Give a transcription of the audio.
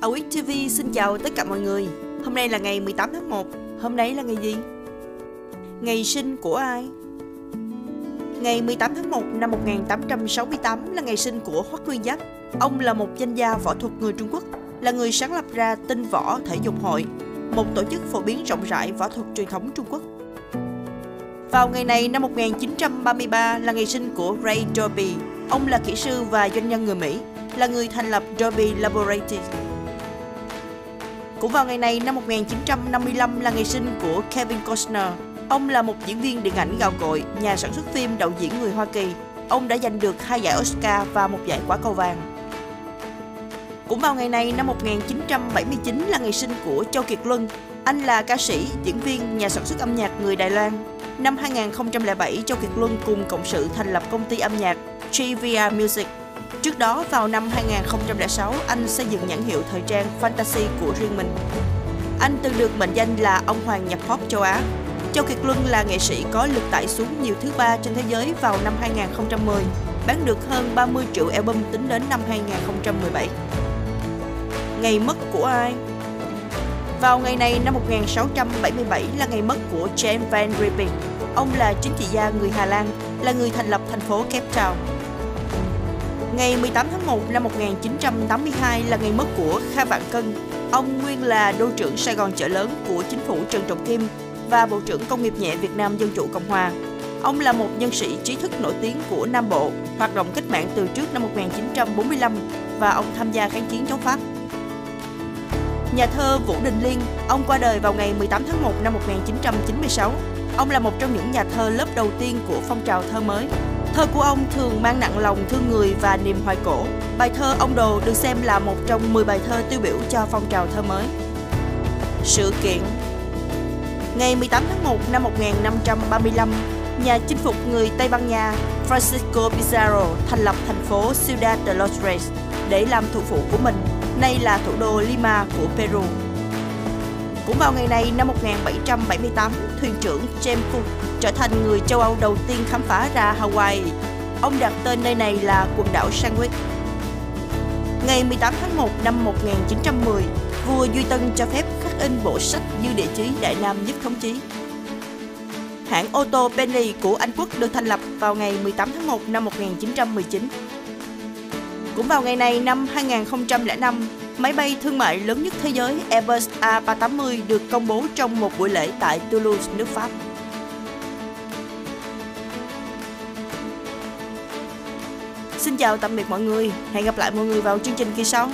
Awit TV xin chào tất cả mọi người. Hôm nay là ngày 18 tháng 1. Hôm nay là ngày gì? Ngày sinh của ai? Ngày 18 tháng 1 năm 1868 là ngày sinh của Hoắc Nguyên Giáp. Ông là một danh gia võ thuật người Trung Quốc, là người sáng lập ra tinh võ thể dục hội, một tổ chức phổ biến rộng rãi võ thuật truyền thống Trung Quốc. Vào ngày này năm 1933 là ngày sinh của Ray Dolby. Ông là kỹ sư và doanh nhân người Mỹ, là người thành lập Dolby Laboratories. Cũng vào ngày này năm 1955 là ngày sinh của Kevin Costner. Ông là một diễn viên điện ảnh gạo cội, nhà sản xuất phim, đạo diễn người Hoa Kỳ. Ông đã giành được hai giải Oscar và một giải quả cầu vàng. Cũng vào ngày này năm 1979 là ngày sinh của Châu Kiệt Luân. Anh là ca sĩ, diễn viên, nhà sản xuất âm nhạc người Đài Loan. Năm 2007, Châu Kiệt Luân cùng cộng sự thành lập công ty âm nhạc GVR Music. Trước đó, vào năm 2006, anh xây dựng nhãn hiệu thời trang Fantasy của riêng mình. Anh từng được mệnh danh là ông hoàng nhập pop châu Á. Châu Kiệt Luân là nghệ sĩ có lực tải xuống nhiều thứ ba trên thế giới vào năm 2010, bán được hơn 30 triệu album tính đến năm 2017. Ngày mất của ai? Vào ngày này năm 1677 là ngày mất của James Van Riebeek. Ông là chính trị gia người Hà Lan, là người thành lập thành phố Cape Town. Ngày 18 tháng 1 năm 1982 là ngày mất của Kha Vạn Cân. Ông nguyên là đô trưởng Sài Gòn chợ lớn của chính phủ Trần Trọng Kim và Bộ trưởng Công nghiệp nhẹ Việt Nam Dân Chủ Cộng Hòa. Ông là một nhân sĩ trí thức nổi tiếng của Nam Bộ, hoạt động cách mạng từ trước năm 1945 và ông tham gia kháng chiến chống Pháp. Nhà thơ Vũ Đình Liên, ông qua đời vào ngày 18 tháng 1 năm 1996. Ông là một trong những nhà thơ lớp đầu tiên của phong trào thơ mới. Thơ của ông thường mang nặng lòng thương người và niềm hoài cổ. Bài thơ Ông Đồ được xem là một trong 10 bài thơ tiêu biểu cho phong trào thơ mới. Sự kiện Ngày 18 tháng 1 năm 1535, nhà chinh phục người Tây Ban Nha Francisco Pizarro thành lập thành phố Ciudad de los Reyes để làm thủ phủ của mình, nay là thủ đô Lima của Peru. Cũng vào ngày này năm 1778, thuyền trưởng James Cook trở thành người châu Âu đầu tiên khám phá ra Hawaii. Ông đặt tên nơi này là quần đảo Sandwich. Ngày 18 tháng 1 năm 1910, vua Duy Tân cho phép khắc in bộ sách dư địa chí Đại Nam nhất thống chí. Hãng ô tô Bentley của Anh Quốc được thành lập vào ngày 18 tháng 1 năm 1919. Cũng vào ngày này năm 2005, máy bay thương mại lớn nhất thế giới Airbus A380 được công bố trong một buổi lễ tại Toulouse, nước Pháp. Xin chào tạm biệt mọi người, hẹn gặp lại mọi người vào chương trình kỳ sau.